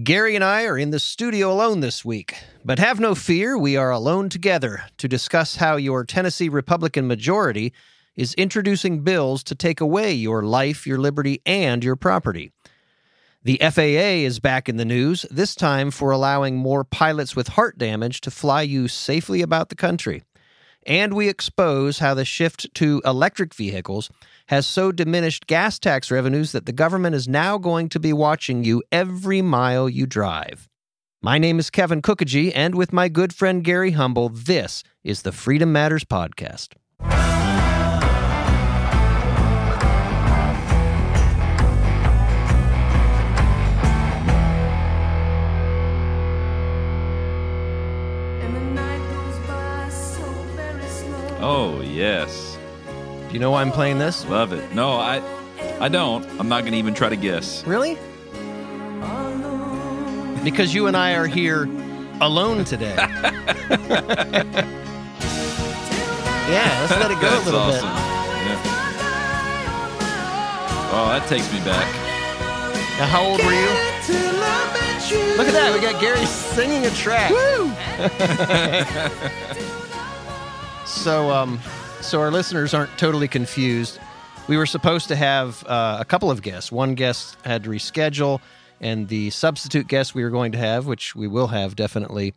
Gary and I are in the studio alone this week, but have no fear, we are alone together to discuss how your Tennessee Republican majority is introducing bills to take away your life, your liberty, and your property. The FAA is back in the news, this time for allowing more pilots with heart damage to fly you safely about the country. And we expose how the shift to electric vehicles has so diminished gas tax revenues that the government is now going to be watching you every mile you drive. My name is Kevin Kookogey, and with my good friend Gary Humble, this is the Freedom Matters Podcast. Oh yes. Do you know why I'm playing this? Love it. No, I I don't. I'm not going to even try to guess. Really? Because you and I are here alone today. yeah, let's let it go a That's little awesome. bit. Yeah. Oh, that takes me back. Now, how old were you? Look at that. We got Gary singing a track. Woo! so, um, so our listeners aren't totally confused. We were supposed to have uh, a couple of guests. One guest had to reschedule, and the substitute guest we were going to have, which we will have definitely,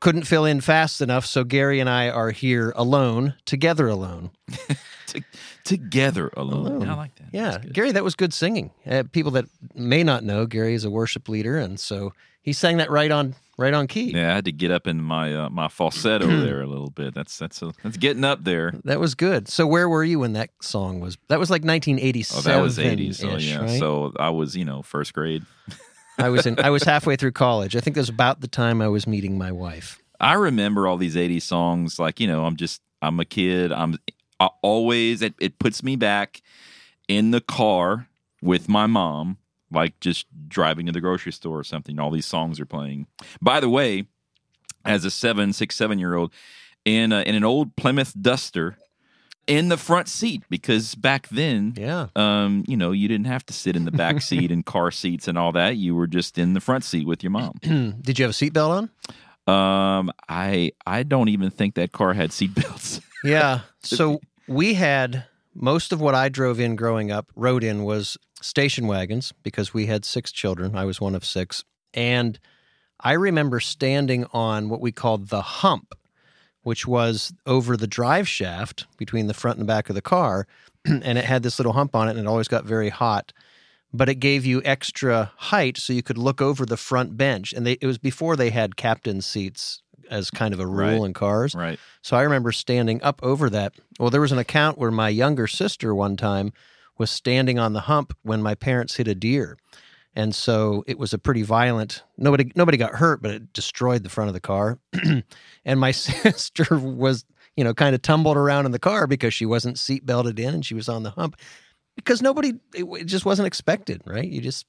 couldn't fill in fast enough. So Gary and I are here alone, together alone. T- together alone. Alone. Yeah, I like that. Yeah, Gary, that was good singing. Uh, people that may not know, Gary is a worship leader, and so he sang that right on, right on key. Yeah, I had to get up in my uh, my falsetto there a little bit. That's that's a, that's getting up there. That was good. So where were you when that song was? That was like 1987. Oh, that was 80s. So yeah. right? So I was, you know, first grade. I was in. I was halfway through college. I think that was about the time I was meeting my wife. I remember all these 80s songs like, you know, I'm just I'm a kid. I'm I always it, it puts me back in the car with my mom like just driving to the grocery store or something. All these songs are playing. By the way, as a seven, six, seven year old in a, in an old Plymouth Duster in the front seat because back then, Yeah. um, you know, you didn't have to sit in the back seat and car seats and all that. You were just in the front seat with your mom. Did you have a seatbelt on? Um, I I don't even think that car had seatbelts. Yeah. So we had most of what I drove in growing up, rode in was station wagons because we had six children. I was one of six. And I remember standing on what we called the hump, which was over the drive shaft between the front and the back of the car. and it had this little hump on it, and it always got very hot. But it gave you extra height so you could look over the front bench. And they, it was before they had captain seats as kind of a rule Right. in cars. right. So I remember standing up over that. Well, there was an account where my younger sister one time was standing on the hump when my parents hit a deer. And so it was a pretty violent nobody nobody got hurt, but it destroyed the front of the car. and my sister was, you know, kind of tumbled around in the car because she wasn't seat belted in and she was on the hump. Because nobody, it, it just wasn't expected, right? You just,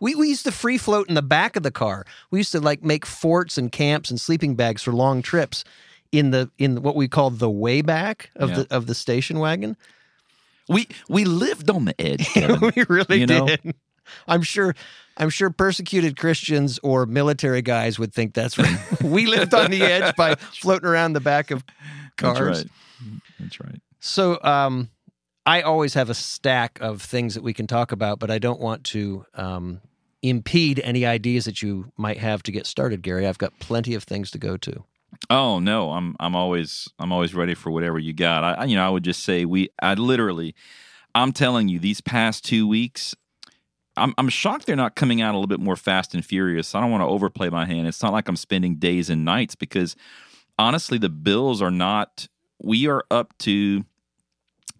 we, we used to free float in the back of the car. We used to like make forts and camps and sleeping bags for long trips in the in what we call the way back of Yeah. the of the station wagon. We we lived on the edge. Kevin. we really You know? did. I'm sure I'm sure persecuted Christians or military guys would think that's right. we lived on the edge by floating around the back of cars. That's right. That's right. So um I always have a stack of things that we can talk about, but I don't want to um impede any ideas that you might have to get started, Gary. I've got plenty of things to go to. Oh no, I'm I'm always I'm always ready for whatever you got. I you know I would just say we I literally I'm telling you these past two weeks. I'm I'm shocked they're not coming out a little bit more fast and furious. I don't want to overplay my hand. It's not like I'm spending days and nights because honestly the bills are not we are up to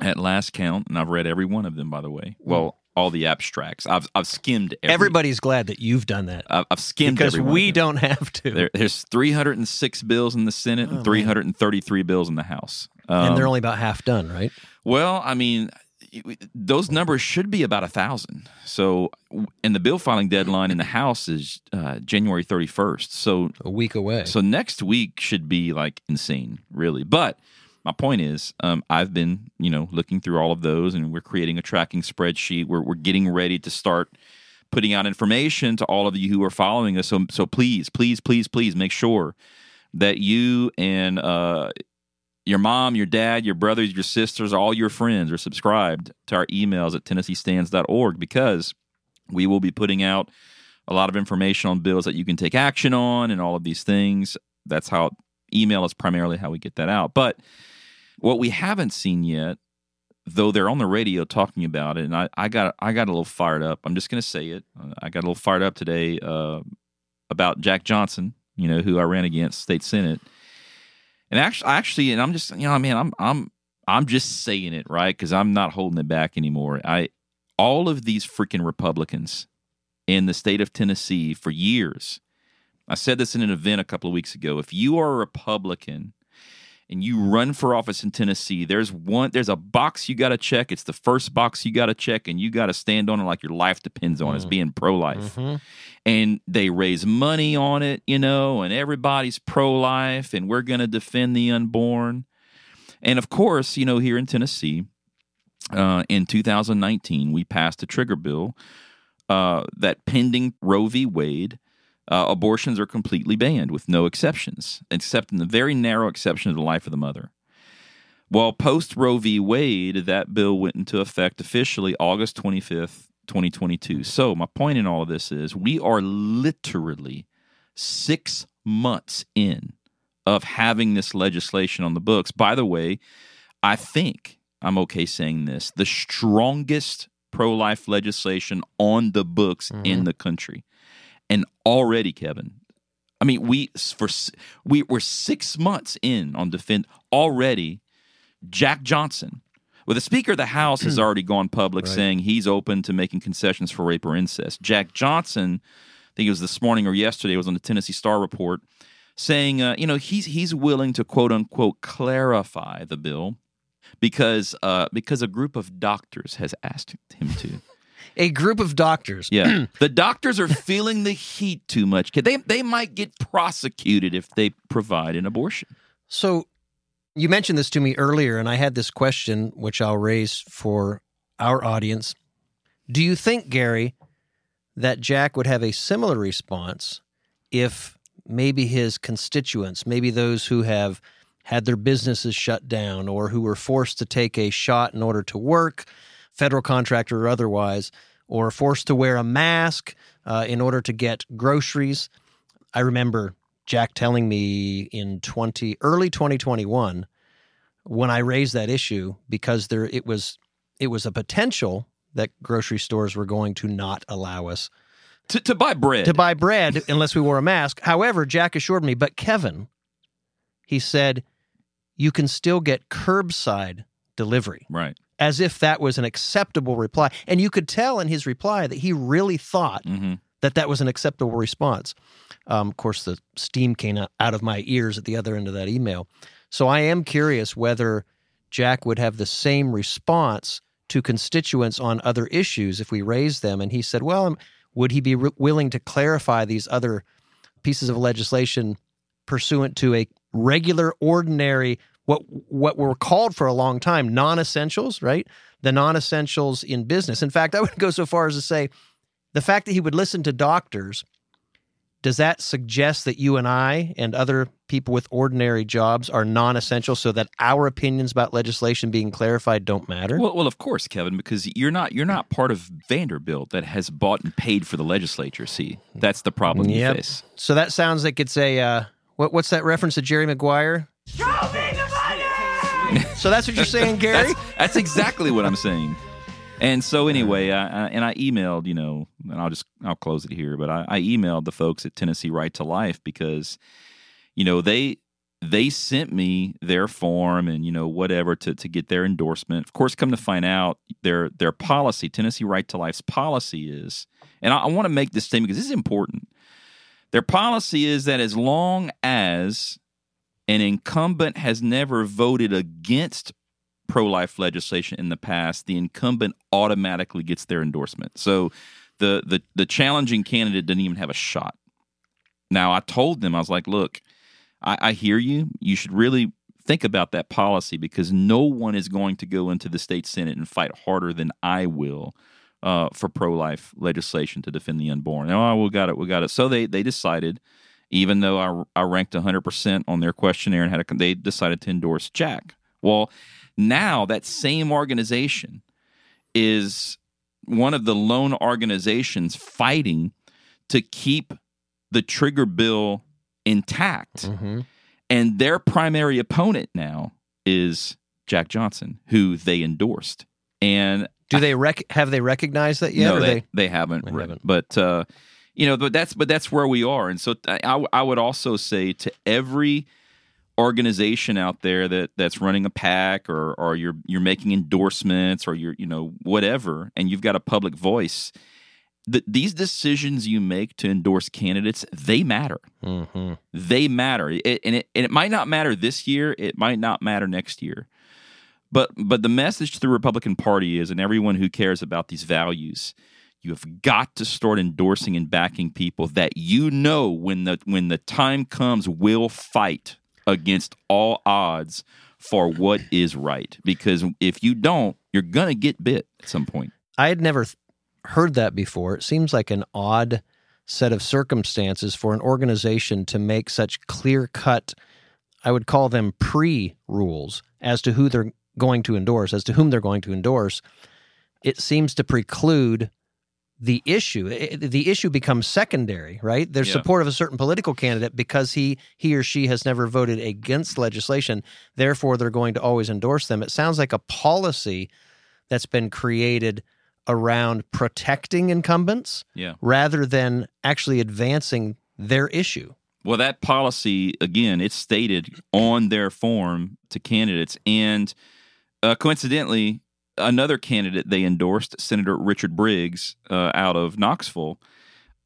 at last count and I've read every one of them by the way. Well, all the abstracts. I've I've skimmed every, Everybody's glad that you've done that I've, I've skimmed because every one of we don't have to. There, there's 306 bills in the Senate Oh, and 333 bills in the House. and Um, they're only about half done, right? well, I mean, those numbers should be about a thousand. So, and the bill filing deadline in the House is uh, January 31st. So, A week away. so next week should be like insane, really. But my point is, um, I've been, you know, looking through all of those, and we're creating a tracking spreadsheet. We're we're getting ready to start putting out information to all of you who are following us. So, so please, please, please, please make sure that you and uh, your mom, your dad, your brothers, your sisters, all your friends are subscribed to our emails at tennesseestands.org because we will be putting out a lot of information on bills that you can take action on and all of these things. That's how email is primarily how we get that out. But what we haven't seen yet, though they're on the radio talking about it, and I, I got I got a little fired up. I'm just going to say it. I got a little fired up today uh, about Jack Johnson, you know, who I ran against state senate. And actually, actually, and I'm just, you know, I mean, I'm, I'm, I'm just saying it right because I'm not holding it back anymore. I, all of these freaking Republicans in the state of Tennessee for years. I said this in an event a couple of weeks ago. If you are a Republican and you run for office in Tennessee, there's one there's a box you got to check. It's the first box you got to check and you got to stand on it like your life depends on mm. It's being pro-life. Mm-hmm. And they raise money on it, you know, and everybody's pro-life and we're going to defend the unborn. And of course, you know, here in Tennessee, uh, in 2019, we passed a trigger bill uh, that pending Roe v. Wade, uh, abortions are completely banned with no exceptions, except in the very narrow exception of the life of the mother. Well, post Roe v. Wade, that bill went into effect officially August 25th, 2022. So, my point in all of this is we are literally six months in of having this legislation on the books. By the way, I think I'm okay saying this the strongest pro life legislation on the books mm-hmm. in the country. And already, Kevin, I mean, we for we we're six months in on defend already. Jack Johnson, well, the Speaker of the House has already gone public right. saying he's open to making concessions for rape or incest. Jack Johnson, I think it was this morning or yesterday, was on the Tennessee Star Report saying, uh, you know, he's he's willing to quote unquote clarify the bill because uh, because a group of doctors has asked him to a group of doctors. Yeah, the doctors are feeling the heat too much. They they might get prosecuted if they provide an abortion. So, you mentioned this to me earlier, and I had this question, which I'll raise for our audience. Do you think, Gary, that Jack would have a similar response if maybe his constituents, maybe those who have had their businesses shut down or who were forced to take a shot in order to work, federal contractor or otherwise, or forced to wear a mask uh, in order to get groceries. I remember Jack telling me in 20 early 2021 when I raised that issue because there it was it was a potential that grocery stores were going to not allow us to, to buy bread to buy bread unless we wore a mask. However, Jack assured me, but Kevin, he said, you can still get curbside delivery. Right. As if that was an acceptable reply. And you could tell in his reply that he really thought mm-hmm. that that was an acceptable response. Um, of course, the steam came out of my ears at the other end of that email. So I am curious whether Jack would have the same response to constituents on other issues if we raised them. And he said, well, um, would he be re- willing to clarify these other pieces of legislation pursuant to a regular, ordinary what what were called for a long time non-essentials, right? The non-essentials in business. In fact, I would go so far as to say the fact that he would listen to doctors does that suggest that you and I and other people with ordinary jobs are non-essential so that our opinions about legislation being clarified don't matter? Well, well, of course, Kevin, because you're not you're not part of Vanderbilt that has bought and paid for the legislature. See, that's the problem yep. you face. So that sounds like it's a uh, what, what's that reference to Jerry Maguire? so that's what you're saying, Gary? that's, that's, exactly what I'm saying. And so anyway, I, I, and I emailed, you know, and I'll just I'll close it here, but I, I emailed the folks at Tennessee Right to Life because, you know, they they sent me their form and you know whatever to, to get their endorsement. Of course, come to find out their their policy, Tennessee Right to Life's policy is, and I, I want to make this statement because this is important. Their policy is that as long as an incumbent has never voted against pro life legislation in the past, the incumbent automatically gets their endorsement. So the, the, the challenging candidate didn't even have a shot. Now, I told them, I was like, look, I, I hear you. You should really think about that policy because no one is going to go into the state senate and fight harder than I will uh, for pro-life legislation to defend the unborn. Oh, we got it, we got it. So they they decided, even though I, I ranked 100 percent on their questionnaire and had a, they decided to endorse Jack. Well, now that same organization is one of the lone organizations fighting to keep the trigger bill intact. Mm-hmm. And their primary opponent now is Jack Johnson, who they endorsed. And Do they rec- have they recognized that yet? no, they, they, they haven't. They haven't. But uh, you know, but that's but that's where we are. And so I, I would also say to every organization out there that that's running a pack or or you're you're making endorsements or you're you know whatever, and you've got a public voice. The, these decisions you make to endorse candidates, they matter. Mhm. They matter, it, and it and it might not matter this year. It might not matter next year. But but the message to the Republican Party is, and everyone who cares about these values, you have got to start endorsing and backing people that you know when the when the time comes will fight against all odds for what is right. Because if you don't, you're gonna get bit at some point. I had never heard that before. It seems like an odd set of circumstances for an organization to make such clear cut, I would call them pre rules as to who they're going to endorse, as to whom they're going to endorse. It seems to preclude the issue. I- The issue becomes secondary, right? Their Yeah. support of a certain political candidate because he he or she has never voted against legislation. Therefore, they're going to always endorse them. It sounds like a policy that's been created around protecting incumbents Yeah. rather than actually advancing their issue. Well, that policy again, it's stated on their form to candidates, and uh, coincidentally, another candidate they endorsed, Senator Richard Briggs, uh, out of Knoxville,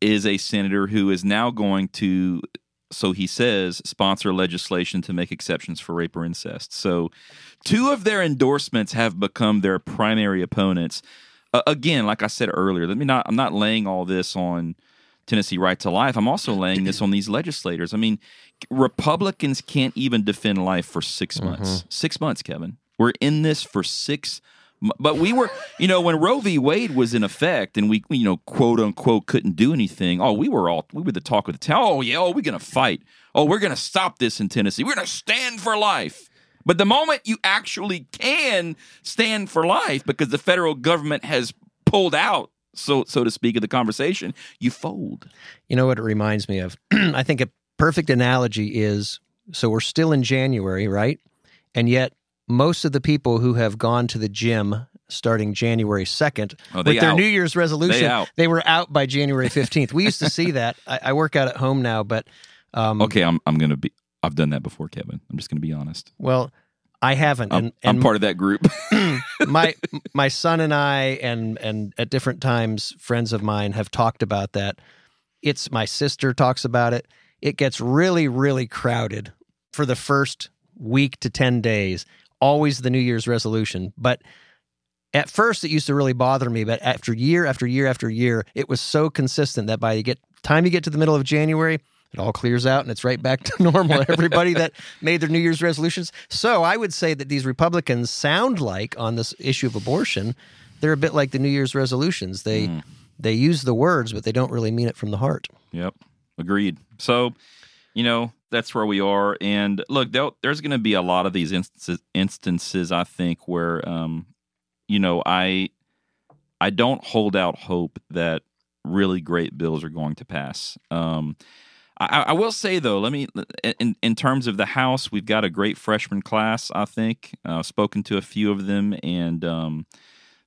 is a senator who is now going to, so he says, sponsor legislation to make exceptions for rape or incest. So, two of their endorsements have become their primary opponents. Uh, again, like I said earlier, let me not. I'm not laying all this on. Tennessee Right to Life. I'm also laying this on these legislators. I mean, Republicans can't even defend life for 6 months. Six months, Kevin. We're in this for six. But we were, you know, when Roe v. Wade was in effect, and we, you know, quote unquote, couldn't do anything. Oh, we were all we were the talk of the town. Oh yeah, oh we're gonna fight. Oh, we're gonna stop this in Tennessee. We're gonna stand for life. But the moment you actually can stand for life, because the federal government has pulled out, so so to speak, of the conversation, you fold. You know what it reminds me of? I think a perfect analogy is so we're still in January, right? And yet most of the people who have gone to the gym starting January 2nd Oh, with their out. New Year's resolution, They they were out by January 15th. We used to see that. I, I work out at home now, but um, Okay, I'm I'm gonna be. I've done that before, Kevin. I'm just gonna be honest. well, I haven't. I'm, and, I'm part of that group. my my son and I and and at different times friends of mine have talked about that. It's my sister talks about it. It gets really really crowded for the first week to 10 days. Always the New Year's resolution, but at first it used to really bother me, but after year after year after year, it was so consistent that by you get time you get to the middle of January, it all clears out and it's right back to normal. Everybody that made their New Year's resolutions. So I would say that these Republicans sound like on this issue of abortion, they're a bit like the New Year's resolutions. They Mm. they use the words, but they don't really mean it from the heart. Yep. Agreed. So, you know, that's where we are. And look, there's going to be a lot of these instances, instances I think, where, um, you know, I, I don't hold out hope that really great bills are going to pass. Um, I, I will say though, let me in in terms of the House, we've got a great freshman class. I think uh, spoken to a few of them, and um,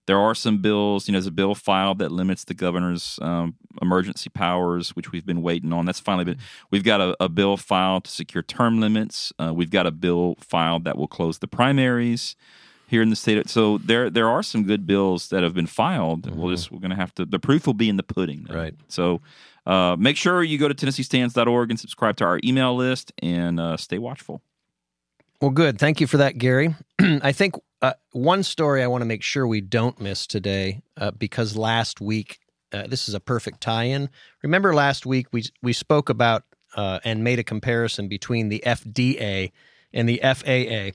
there are some bills. You know, there's a bill filed that limits the governor's um, emergency powers, which we've been waiting on. That's finally been. We've got a, a bill filed to secure term limits. Uh, we've got a bill filed that will close the primaries here in the state. So there there are some good bills that have been filed. We'll just we're going to have to. The proof will be in the pudding. though. Right. So uh, make sure you go to TennesseeStands.org and subscribe to our email list and uh, stay watchful. Well, good. Thank you for that, Gary. I think uh, one story I want to make sure we don't miss today, uh, because last week, uh, this is a perfect tie-in. Remember last week we we spoke about uh, and made a comparison between the FDA and the FAA,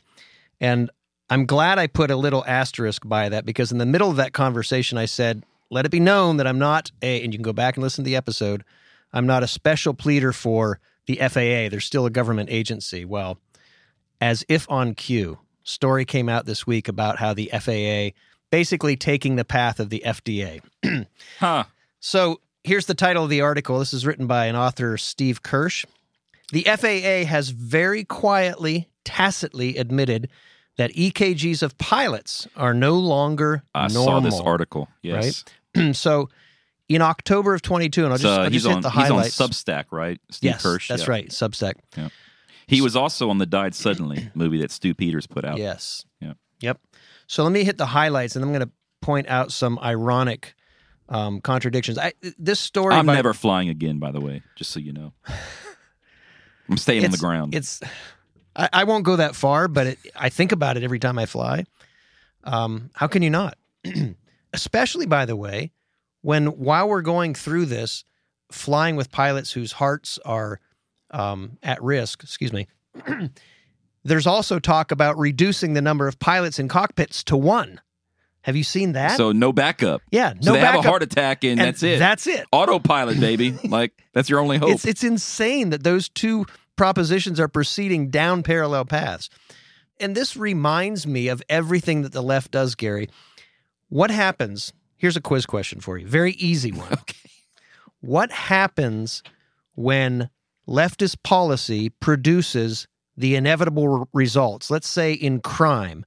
and I'm glad I put a little asterisk by that because in the middle of that conversation I said let it be known that I'm not a, and you can go back and listen to the episode, I'm not a special pleader for the FAA. They're still a government agency. Well, as if on cue, story came out this week about how the FAA basically taking the path of the FDA. Huh. So here's the title of the article. This is written by an author, Steve Kirsch. The FAA has very quietly, tacitly admitted that EKGs of pilots are no longer I normal. saw this article. Yes. so in October of 22, and I'll just, I'll just hit on the he's on highlights. Substack, right? Steve yes, Kirsch. that's yeah. right, Substack. He was also on the Died Suddenly movie that Stu Peters put out. Yes. Yeah. Yep. So let me hit the highlights, and I'm going to point out some ironic um, contradictions. I, this story, I'm by- never flying again, by the way, just so you know. I'm staying on the ground. It's I, I won't go that far, but it, I think about it every time I fly. Um, how can you not? Especially, by the way, when while we're going through this, flying with pilots whose hearts are um, at risk. Excuse me. There's also talk about reducing the number of pilots in cockpits to one. Have you seen that? so no backup. yeah, So no they have a heart attack and, that's it. That's it. Autopilot, baby. like that's your only hope. It's it's insane that those two propositions are proceeding down parallel paths. And this reminds me of everything that the left does, Gary. What happens? Here's a quiz question for you. Very easy one. okay. What happens when leftist policy produces the inevitable results? Let's say in crime,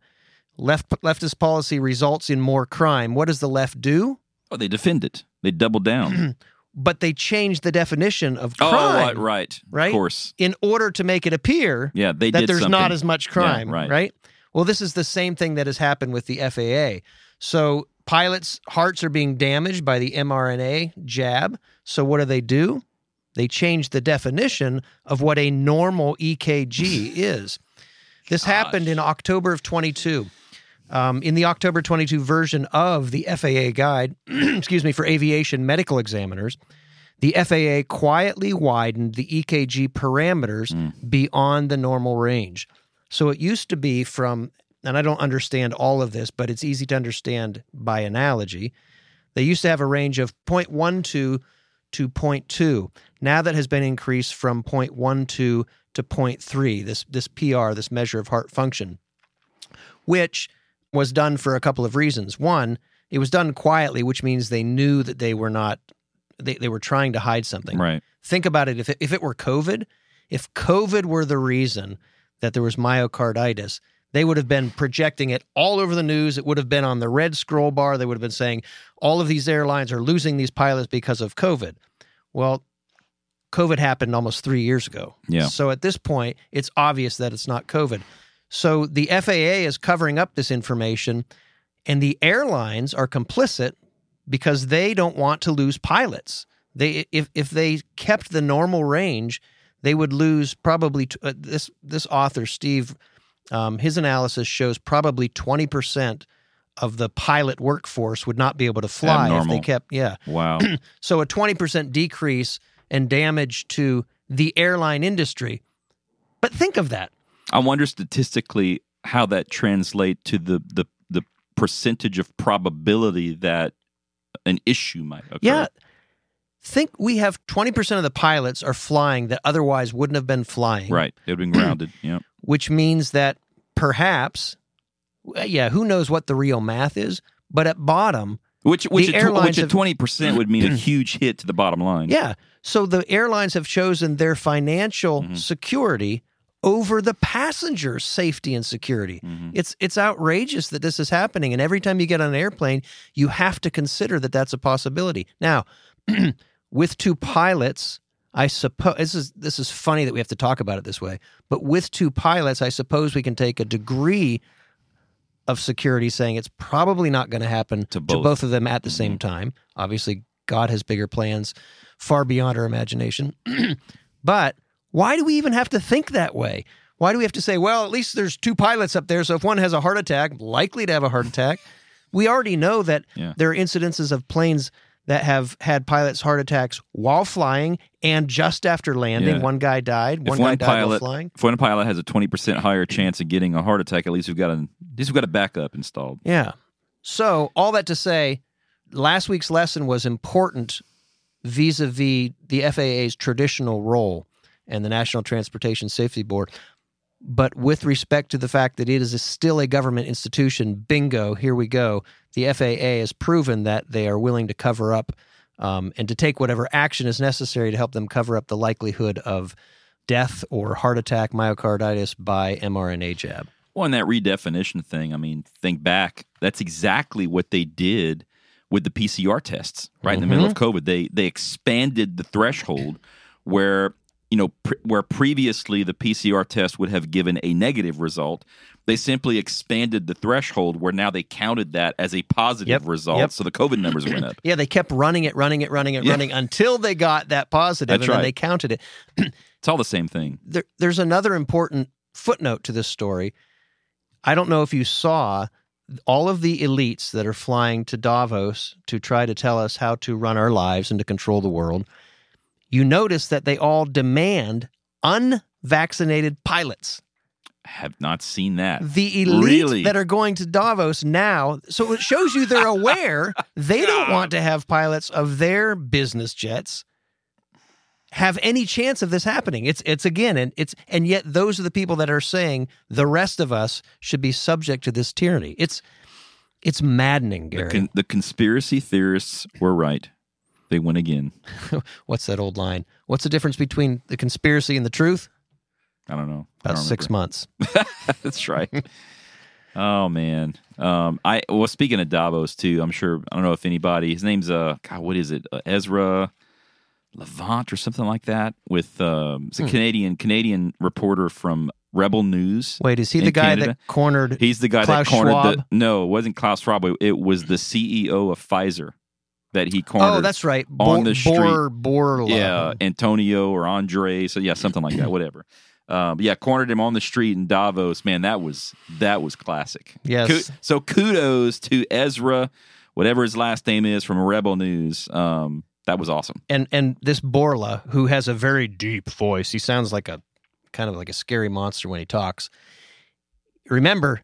left leftist policy results in more crime. What does the left do? Oh, they defend it. They double down. But they change the definition of oh, crime right, right. right? Of course. in order to make it appear Yeah, they that there's something. not as much crime, right. right. Well, this is the same thing that has happened with the FAA. So pilots' hearts are being damaged by the mRNA jab. So what do they do? They changed the definition of what a normal EKG is. This happened in October of 22. Um, in the October 22 version of the FAA guide, excuse me, for aviation medical examiners, the FAA quietly widened the EKG parameters beyond the normal range. So it used to be from, and I don't understand all of this, but it's easy to understand by analogy. They used to have a range of 0.12 to 0.2. Now that has been increased from 0.12 to 0.3, this, this PR, this measure of heart function, which was done for a couple of reasons. One, it was done quietly, which means they knew that they were not, they, they were trying to hide something. Right. Think about it. If it, if it were COVID, if COVID were the reason that there was myocarditis, they would have been projecting it all over the news. It would have been on the red scroll bar. They would have been saying all of these airlines are losing these pilots because of COVID. Well, COVID happened almost three years ago. Yeah. So at this point, it's obvious that it's not COVID. So the FAA is covering up this information, and the airlines are complicit because they don't want to lose pilots. They if if they kept the normal range, they would lose probably t- uh, this this author Steve. Um, his analysis shows probably twenty percent of the pilot workforce would not be able to fly if they kept yeah. Wow. So a 20% decrease and damage to the airline industry. But think of that. I wonder statistically how that translate to the the the percentage of probability that an issue might occur. Yeah. Think we have 20% of the pilots are flying that otherwise wouldn't have been flying. Right. They've been grounded. yeah. Which means that perhaps, yeah, who knows what the real math is, but at bottom, Which which The airlines which at have- twenty percent would mean a huge hit to the bottom line. yeah. So the airlines have chosen their financial Mhm. security over the passengers' safety and security. Mhm. It's it's outrageous that this is happening, and every time you get on an airplane, you have to consider that that's a possibility. Now, with two pilots, I suppose this is this is funny that we have to talk about it this way, but with two pilots, I suppose we can take a degree of security, saying it's probably not going to happen to both. both. of them at the same mm-hmm. time. Obviously, God has bigger plans, far beyond our imagination. but why do we even have to think that way? Why do we have to say, well, at least there's two pilots up there, so if one has a heart attack, likely to have a heart attack. we already know that Yeah. there are incidences of planes that have had pilots' heart attacks while flying and just after landing. Yeah. One guy died. If One guy one died while pilot flying. if one pilot has a twenty percent higher chance of getting a heart attack, at least we've got a at least we've got a backup installed. Yeah. So all that to say, last week's lesson was important vis-a-vis the FAA's traditional role and the National Transportation Safety Board. But with respect to the fact that it is a, still a government institution, bingo, here we go. The FAA has proven that they are willing to cover up um, and to take whatever action is necessary to help them cover up the likelihood of death or heart attack, myocarditis by mRNA jab. Well, and that redefinition thing, I mean, think back. That's exactly what they did with the PCR tests, right? In the middle of COVID, they they expanded the threshold where you know pr- where previously the PCR test would have given a negative result. They simply expanded the threshold where now they counted that as a positive Yep, result, yep. so the COVID numbers went up. Yeah, they kept running it, running it, running it, Yeah. running until they got that positive, That's and then they counted it. It's all the same thing. there, there's another important footnote to this story. I don't know if you saw all of the elites that are flying to Davos to try to tell us how to run our lives and to control the world. You notice that they all demand unvaccinated pilots. Have not seen that. The elite Really? that are going to Davos now, so it shows you they're aware they don't want to have pilots of their business jets have any chance of this happening. It's it's again and it's and yet those are the people that are saying the rest of us should be subject to this tyranny. It's it's maddening, The, Gary. con- the conspiracy theorists were right. They win again. What's that old line? What's the difference between the conspiracy and the truth? I don't know. About don't six months. That's right. oh man. Um, I well speaking of Davos too. I'm sure I don't know if anybody. His name's uh God. What is it? Uh, Ezra Levant or something like that. With um, it's a Hmm. Canadian Canadian reporter from Rebel News. Wait, is he the guy Canada? that cornered? He's the guy Klaus that cornered Schwab? the. No, it wasn't Klaus Schwab. It was the CEO of Pfizer that he cornered. Oh, that's right. on the street. Bor, Bourla. Yeah, Antonio or Andre. So yeah, something like that. Whatever. Um, yeah, cornered him on the street in Davos. Man, that was that was classic. Yes. So kudos to Ezra, whatever his last name is from Rebel News. Um, that was awesome. and and this Bourla, who has a very deep voice, he sounds like a kind of like a scary monster when he talks. Remember,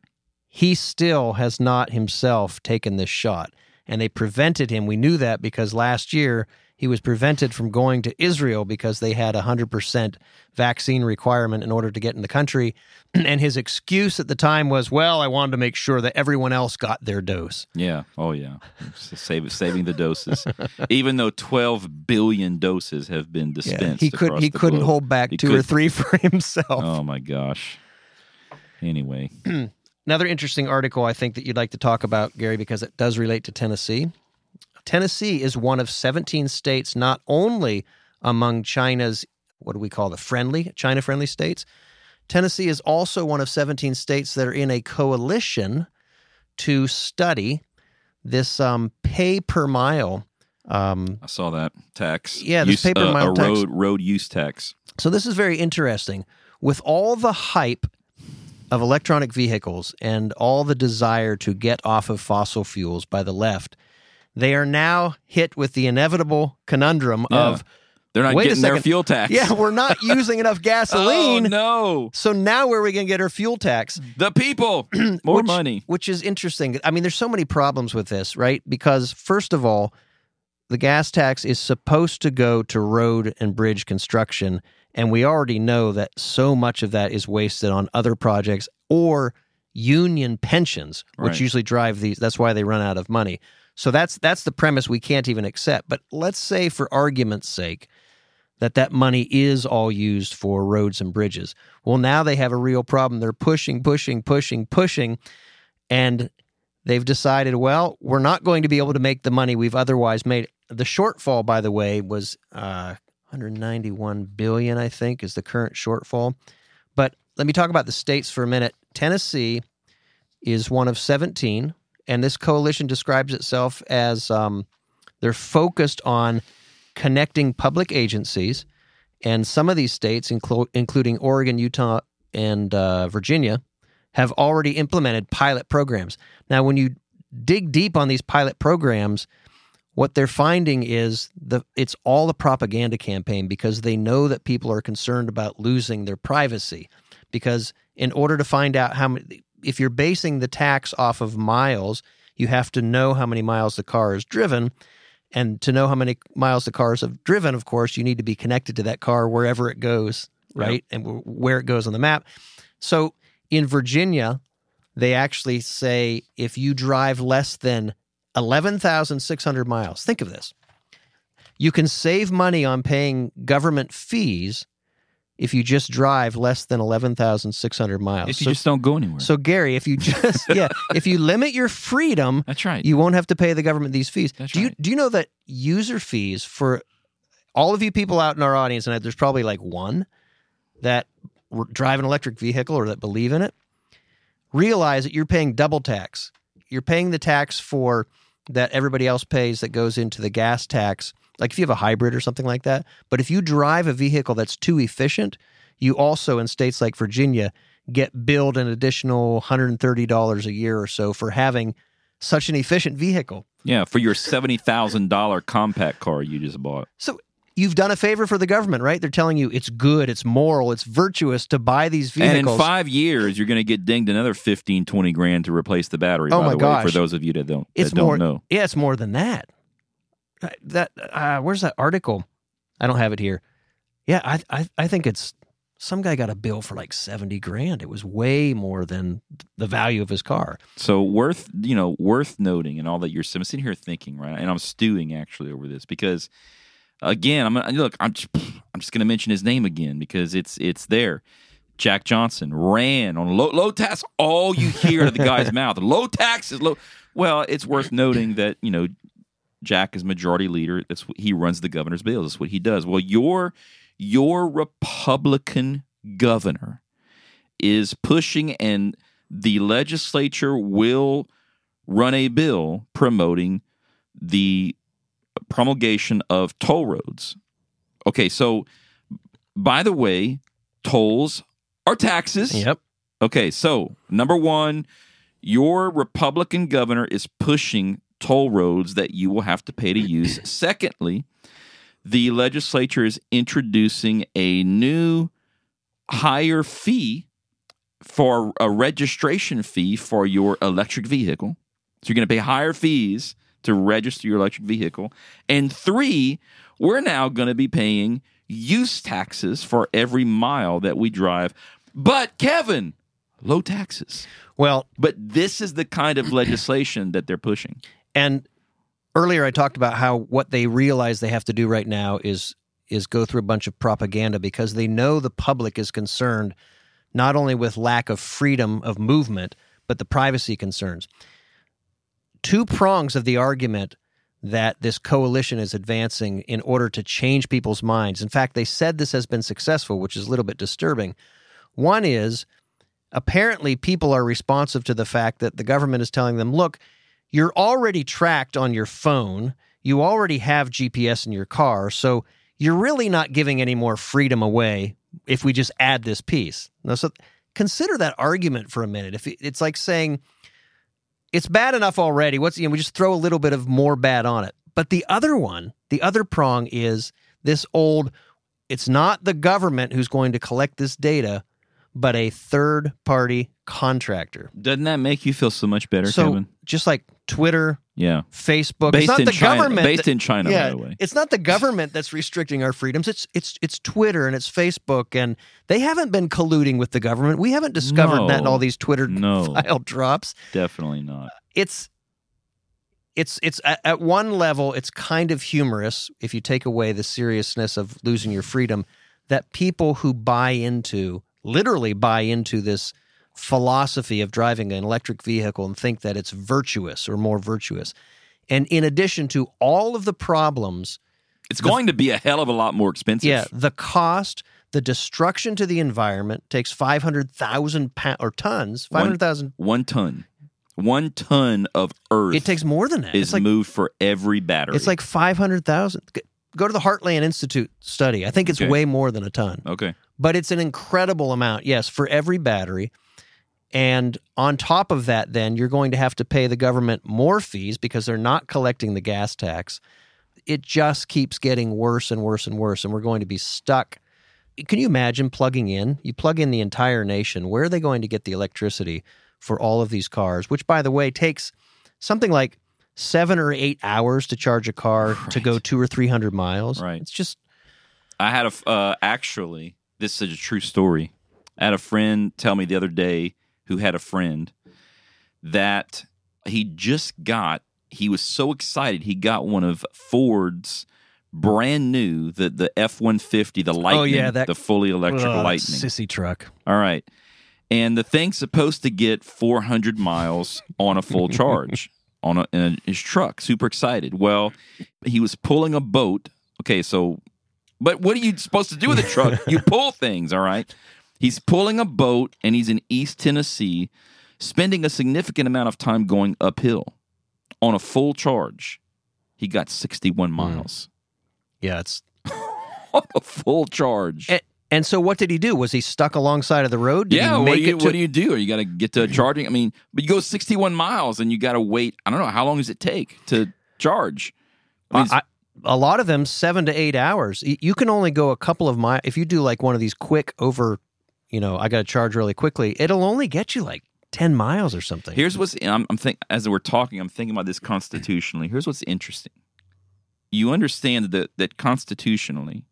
he still has not himself taken this shot, and they prevented him. We knew that because last year he was prevented from going to Israel because they had a hundred percent vaccine requirement in order to get in the country, and his excuse at the time was, "Well, I wanted to make sure that everyone else got their dose." Yeah. Oh yeah. Save, saving the doses, even though twelve billion doses have been dispensed. he could, he couldn't globe. hold back He two or couldn't. three for himself. Oh my gosh. Anyway, Another interesting article I think that you'd like to talk about, Gary, because it does relate to Tennessee. Tennessee is one of 17 states not only among China's, what do we call the friendly, China friendly states. Tennessee is also one of 17 states that are in a coalition to study this um, pay per mile. Um, I saw that tax. Yeah, this Use- paper uh, mile a tax. road road use tax. So this is very interesting. With all the hype of electronic vehicles and all the desire to get off of fossil fuels by the left, they are now hit with the inevitable conundrum Yeah. of They're not Wait getting their fuel tax. yeah, we're not using enough gasoline. Oh no, So now where are we going to get our fuel tax? the people more Which- money. Which is interesting. I mean, there's so many problems with this, right? Because first of all, the gas tax is supposed to go to road and bridge construction, and we already know that so much of that is wasted on other projects or union pensions, which Right. usually drive these. That's why they run out of money. So that's that's the premise we can't even accept. But let's say, for argument's sake, that that money is all used for roads and bridges. Well, now they have a real problem. They're pushing, pushing, pushing, pushing, and they've decided, well, we're not going to be able to make the money we've otherwise made. The shortfall, by the way, was uh, 191 billion. I think is the current shortfall. But let me talk about the states for a minute. Tennessee is one of 17, and this coalition describes itself as um, they're focused on connecting public agencies, and some of these states, inclu- including Oregon, Utah, and uh, Virginia, have already implemented pilot programs. Now, when you dig deep on these pilot programs, what they're finding is the it's all a propaganda campaign because they know that people are concerned about losing their privacy. Because in order to find out how many, if you're basing the tax off of miles, you have to know how many miles the car has driven. And to know how many miles the cars have driven, of course, you need to be connected to that car wherever it goes, right? And wh- where it goes on the map. So in Virginia, they actually say if you drive less than 11,600 miles, think of this. You can save money on paying government fees if you just drive less than 11,600 miles. If you so, just don't go anywhere. so Gary, if you just yeah, if you limit your freedom, That's right. you won't have to pay the government these fees. That's do you right. do you know that user fees for all of you people out in our audience, and there's probably like one that r- drive an electric vehicle or that believe in it, realize that you're paying double tax. You're paying the tax for that everybody else pays that goes into the gas tax. Like if you have a hybrid or something like that. But if you drive a vehicle that's too efficient, you also in states like Virginia get billed an additional $130 a year or so for having such an efficient vehicle. yeah, for your seventy thousand dollar compact car you just bought. So you've done a favor for the government, right? They're telling you it's good, it's moral, it's virtuous to buy these vehicles. And in five years, you're going to get dinged another 15, 20 grand to replace the battery. Oh by my the way, gosh. for those of you that don't, it's that don't more know. Yeah, it's more than that. Uh, That uh, where's that article? I don't have it here. Yeah, I I I think it's some guy got a bill for like 70 grand. It was way more than the value of his car. So worth, you know, worth noting and all that you're I'm sitting here thinking, right? And I'm stewing actually over this because again, I'm gonna look, I'm just, I'm just going to mention his name again because it's it's there. Jack Johnson ran on low low tax. All you hear out of the guy's mouth, low taxes, low. Well, it's worth noting that you know Jack is majority leader. That's what he runs the governor's bills. That's what he does. Well, your your Republican governor is pushing, and the legislature will run a bill promoting the promulgation of toll roads. Okay, so by the way, tolls are taxes. Yep. Okay, so number one, your Republican governor is pushing toll roads that you will have to pay to use. Secondly, the legislature is introducing a new higher fee for a registration fee for your electric vehicle. So you're going to pay higher fees to register your electric vehicle. And three, we're now going to be paying use taxes for every mile that we drive. But Kevin, low taxes. Well, But this is the kind of legislation that they're pushing. And earlier I talked about how what they realize they have to do right now is is go through a bunch of propaganda because they know the public is concerned not only with lack of freedom of movement but the privacy concerns. Two prongs of the argument that this coalition is advancing in order to change people's minds. In fact, they said this has been successful, which is a little bit disturbing. One is apparently people are responsive to the fact that the government is telling them, look, you're already tracked on your phone. You already have GPS in your car. So you're really not giving any more freedom away if we just add this piece. Now, so consider that argument for a minute. If it's like saying it's bad enough already, what's you know, we just throw a little bit of more bad on it. But the other one, the other prong is this old it's not the government who's going to collect this data, but a third party contractor. Doesn't that make you feel so much better, so Kevin? just like Twitter, Yeah. Facebook, Based it's not the China. government. Based that- in China, yeah, by the way. it's not the government that's restricting our freedoms. It's it's it's Twitter and it's Facebook, and they haven't been colluding with the government. We haven't discovered that in all these Twitter No. file drops. Definitely not. It's it's it's at, at one level, it's kind of humorous if you take away the seriousness of losing your freedom. That people who buy into, literally buy into this philosophy of driving an electric vehicle and think that it's virtuous or more virtuous. And in addition to all of the problems It's going to be a hell of a lot more expensive. yeah, the cost, the destruction to the environment takes 500,000 pounds or tons, One- 500,000. One ton. One ton of earth It takes more than that. is It's like, moved for every battery. it's like 500,000. Go to the Heartland Institute study. I think it's Okay. way more than a ton, okay. but it's an incredible amount, yes, for every battery. And on top of that, then you're going to have to pay the government more fees because they're not collecting the gas tax. It just keeps getting worse and worse and worse. And we're going to be stuck. Can you imagine plugging in? You plug in the entire nation. Where are they going to get the electricity for all of these cars? Which, by the way, takes something like seven or eight hours to charge a car to go two or three hundred miles. Right. It's just I had a, uh, actually this is a true story. I had a friend tell me the other day who had a friend that he just got. He was so excited he got one of Ford's brand new the the F one fifty the Lightning Oh, yeah, that- the fully electric ugh, Lightning. sissy truck. All right. And the thing's supposed to get 400 miles on a full charge on a, in his truck. Super excited. Well, he was pulling a boat. Okay, so, but what are you supposed to do with a truck? you pull things, all right? He's pulling a boat and he's in East Tennessee, spending a significant amount of time going uphill on a full charge. He got 61 Hmm. miles Yeah, it's on a full charge. and, and so what did he do? Was he stuck alongside of the road? Did yeah, he what do you it to what do you do? You got to get to charging. I mean, but you go 61 miles and you got to wait. I don't know how long does it take to charge. I mean, I, a lot of them seven to eight hours. You can only go a couple of miles if you do like one of these quick over. You know, I got to charge really quickly. It'll only get you like ten miles or something. here's what's I'm, I'm think as we're talking, I'm thinking about this constitutionally. Here's what's interesting. You understand that that constitutionally,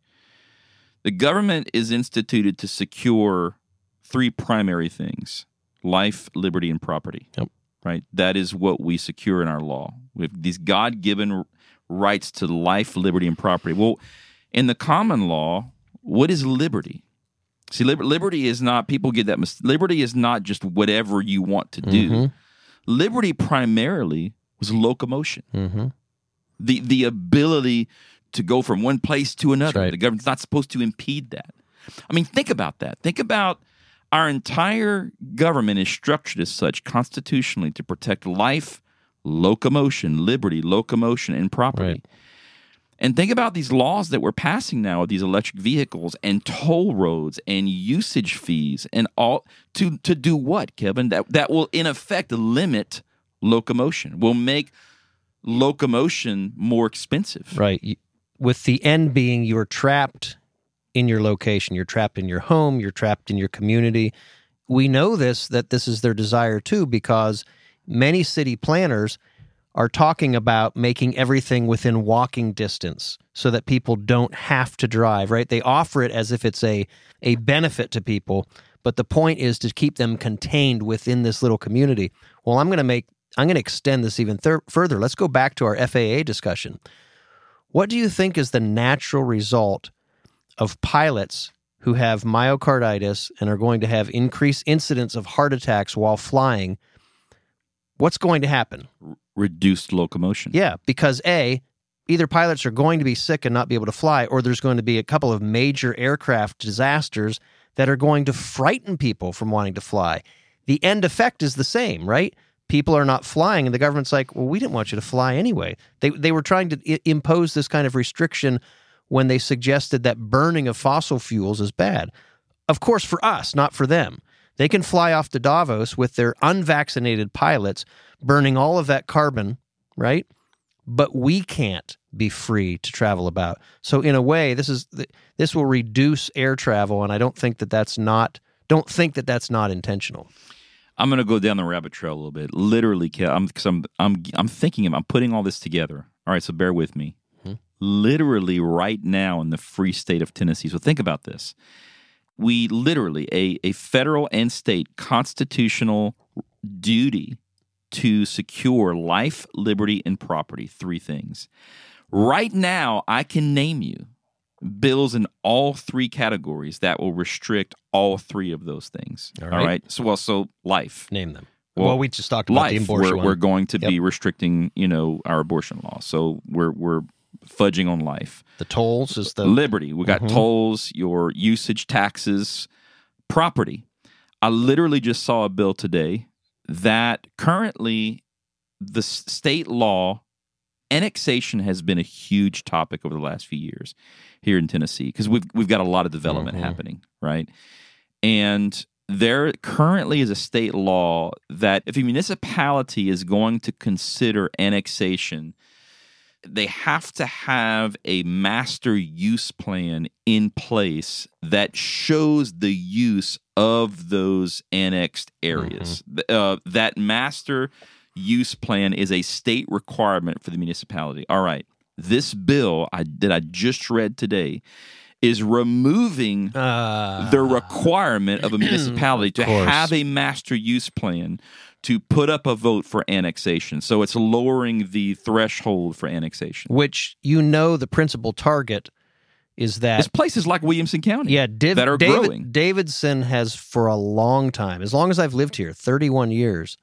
the government is instituted to secure three primary things: life, liberty, and property. Yep. Right. That is what we secure in our law. We have these God-given rights to life, liberty, and property. Well, in the common law, what is liberty? See, liber- liberty is not. People get that. Mis- liberty is not just whatever you want to do. Mhm. Liberty primarily was locomotion Mm-hmm. the the ability to go from one place to another. right. The government's not supposed to impede that. I mean, think about that. Think about our entire government is structured as such constitutionally to protect life, locomotion, liberty, locomotion, and property. Right. And think about these laws that we're passing now with these electric vehicles and toll roads and usage fees and all to to do what, Kevin? That that will in effect limit locomotion. Will make locomotion more expensive. Right. With the end being you're trapped in your location, you're trapped in your home, you're trapped in your community. We know this that this is their desire too because many city planners are talking about making everything within walking distance so that people don't have to drive, right? They offer it as if it's a a benefit to people, but the point is to keep them contained within this little community. Well, I'm going to make I'm going to extend this even thir- further. Let's go back to our FAA discussion. What do you think is the natural result of pilots who have myocarditis and are going to have increased incidence of heart attacks while flying? What's going to happen? Reduced locomotion. Yeah, because A, either pilots are going to be sick and not be able to fly, or there's going to be a couple of major aircraft disasters that are going to frighten people from wanting to fly. The end effect is the same, right? People are not flying, and the government's like, well, we didn't want you to fly anyway. They, they were trying to I- impose this kind of restriction when they suggested that burning of fossil fuels is bad. Of course, for us, not for them. They can fly off to Davos with their unvaccinated pilots burning all of that carbon, right? But we can't be free to travel about. So in a way, this is this will reduce air travel, and I don't think that that's not don't think that that's not intentional. I'm going to go down the rabbit trail a little bit. Literally, Ke- I'm because I'm I'm I'm thinking of, I'm putting all this together. All right, so bear with me. Mhm. Literally, right now in the free state of Tennessee. So think about this. We literally a a federal and state constitutional duty to secure life, liberty, and property. Three things. Right now, I can name you bills in all three categories that will restrict all three of those things. All All right. right. So, well, so life, Name them. Well, Well, we just talked about the life. abortion We're, we're going to Yep. be restricting, you know, our abortion law. So we're we're fudging on life. the tolls is the Liberty. We got Mhm. tolls, your usage taxes, property. I literally just saw a bill today that currently the state law annexation has been a huge topic over the last few years here in Tennessee because we've we've got a lot of development Mhm. happening, right? And there currently is a state law that if a municipality is going to consider annexation, they have to have a master use plan in place that shows the use of those annexed areas. Th- Uh, that master use plan is a state requirement for the municipality. All right. This bill I, that I just read today is removing Uh, the requirement of a municipality to have a master use plan to put up a vote for annexation. So it's lowering the threshold for annexation. which you know the principal target is that It's places like Williamson County. yeah Div- that are David, growing. Davidson has for a long time as long as I've lived here 31 years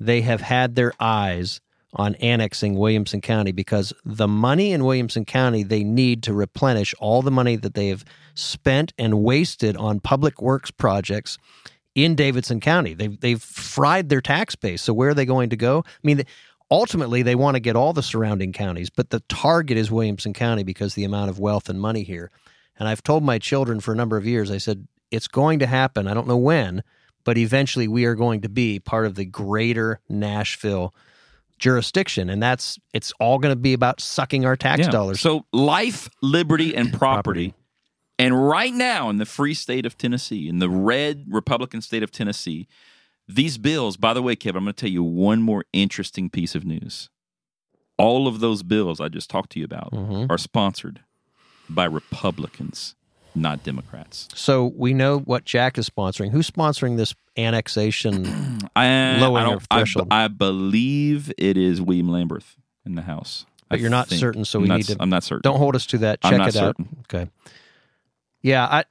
they have had their eyes on annexing Williamson County because the money in Williamson County they need to replenish all the money that they have spent and wasted on public works projects in Davidson County. They've they've fried their tax base. So where are they going to go? I mean, ultimately they want to get all the surrounding counties, but the target is Williamson County because the amount of wealth and money here. And I've told my children for a number of years. I said it's going to happen. I don't know when, but eventually we are going to be part of the greater Nashville jurisdiction and that's it's all going to be about sucking our tax Yeah. dollars. So life, liberty, and property. Property. And right now in the free state of Tennessee, in the red Republican state of Tennessee, these bills, by the way, Kevin, I'm going to tell you one more interesting piece of news. All of those bills I just talked to you about Mhm. are sponsored by Republicans, not Democrats. So we know what Jack is sponsoring. Who's sponsoring this annexation? I, Lowering I, don't- I- threshold. I, believe it is William Lamberth in the House. But I you're not think. certain, so I'm we not need to- I'm not certain. Don't hold us to that. I'm Check not it out. Okay. Yeah, I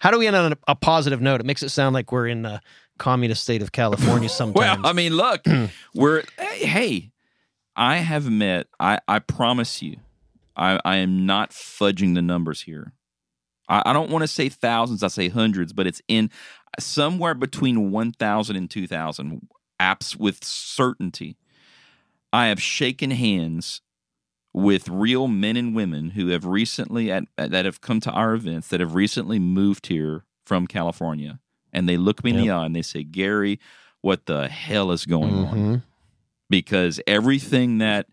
How do we end on a, a positive note? It makes it sound like we're in the communist state of California sometimes. Well, I mean, look, we're hey, hey, I have met. I I promise you, I I am not fudging the numbers here. I, I don't want to say thousands. I say hundreds, but it's in somewhere between 1,000 and 2,000 apps with certainty. I have shaken hands with real men and women who have recently at, that have come to our events that have recently moved here from California, and they look me in the eye and they say, "Gary, what the hell is going on?" Mhm. because everything that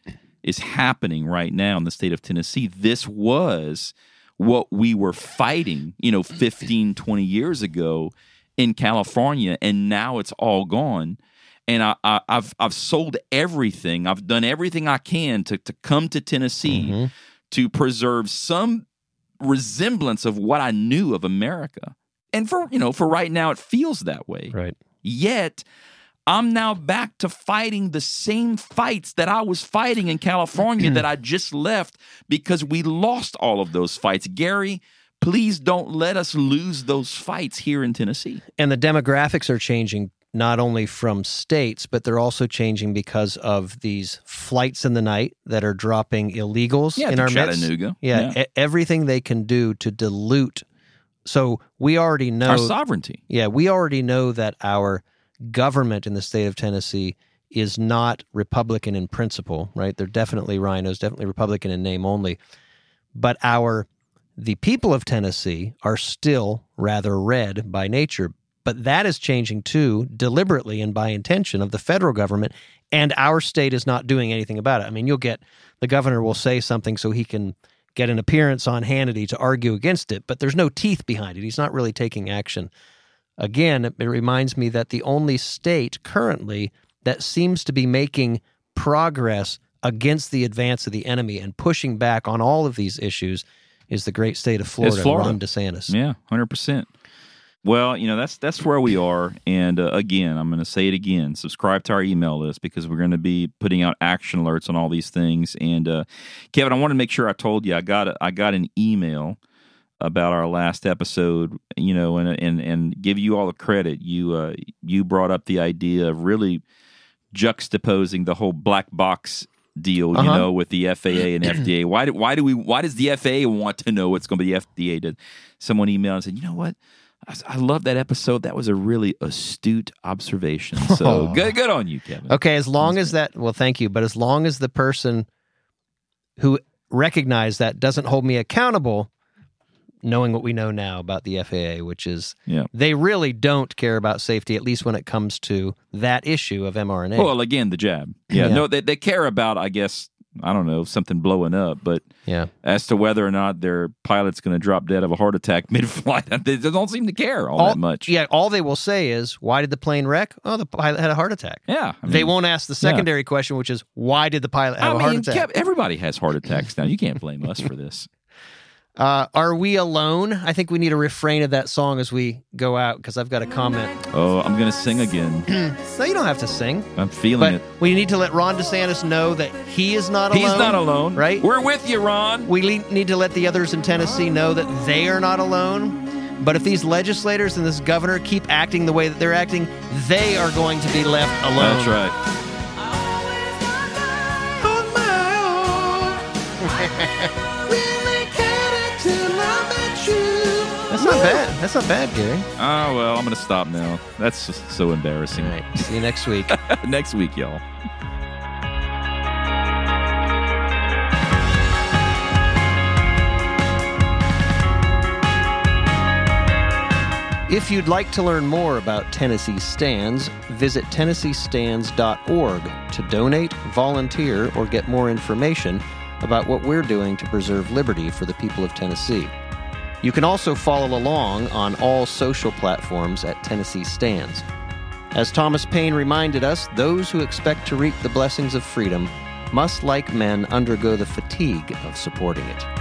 is happening right now in the state of Tennessee, this was what we were fighting, you know, 15, 20 years ago in California, and now it's all gone. And I, I, I've I've sold everything. I've done everything I can to to come to Tennessee Mhm. to preserve some resemblance of what I knew of America. And for you know, for right now, it feels that way. Right. Yet, I'm now back to fighting the same fights that I was fighting in California that I just left because we lost all of those fights. Gary, please don't let us lose those fights here in Tennessee. And the demographics are changing not only from states, but they're also changing because of these flights in the night that are dropping illegals in to our midst. Chattanooga. Yeah, e- everything they can do to dilute. So we already know Our sovereignty. Yeah, we already know that our government in the state of Tennessee is not Republican in principle, right? They're definitely rhinos, definitely Republican in name only. But our the people of Tennessee are still rather red by nature. But that is changing too, deliberately and by intention of the federal government. And our state is not doing anything about it. I mean, you'll get the governor will say something so he can get an appearance on Hannity to argue against it, but there's no teeth behind it. He's not really taking action. Again, it reminds me that the only state currently that seems to be making progress against the advance of the enemy and pushing back on all of these issues is the great state of Florida, Florida. Ron DeSantis. Yeah, hundred percent. Well, you know that's that's where we are, and uh, again, I'm going to say it again: subscribe to our email list because we're going to be putting out action alerts on all these things. And uh, Kevin, I want to make sure I told you I got a, I got an email about our last episode, you know, and and and give you all the credit. You uh, you brought up the idea of really juxtaposing the whole black box deal, you Uh-huh. know, with the FAA and FDA. Why do why do we why does the FAA want to know what's going to be the FDA? Did someone email and said, you know what? I, love that episode. That was a really astute observation. So good, good on you, Kevin. Okay, as long as that, well, thank you, but as long as the person who recognized that doesn't hold me accountable, knowing what we know now about the FAA, which is Yeah. they really don't care about safety, at least when it comes to that issue of mRNA. Well, again, the jab. Yeah, Yeah. no, they, they care about, I guess, I don't know, something blowing up. But Yeah. as to whether or not their pilot's going to drop dead of a heart attack mid-flight, they don't seem to care all, that much. Yeah, all they will say is, "Why did the plane wreck?" Oh, the pilot had a heart attack. Yeah, I they won't ask the secondary question, which is, "Why did the pilot have I a heart attack?" Everybody has heart attacks now. You can't blame us for this. Uh, are we alone? I think we need a refrain of that song as we go out because I've got a comment. Oh, I'm going to sing again. No, you don't have to sing, I'm feeling but it. we need to let Ron DeSantis know that he is not alone. He's not alone, right? We're with you, Ron. We le- need to let the others in Tennessee know that they are not alone. But if these legislators and this governor keep acting the way that they're acting, they are going to be left alone. That's right. not bad. That's not bad, Gary. Oh well, I'm going to stop now. That's just so embarrassing. All right. See you next week. Next week, y'all. If you'd like to learn more about Tennessee Stands, visit TennesseeStands.org to donate, volunteer, or get more information about what we're doing to preserve liberty for the people of Tennessee. You can also follow along on all social platforms at Tennessee Stands. As Thomas Paine reminded us, those who expect to reap the blessings of freedom must, like men, undergo the fatigue of supporting it.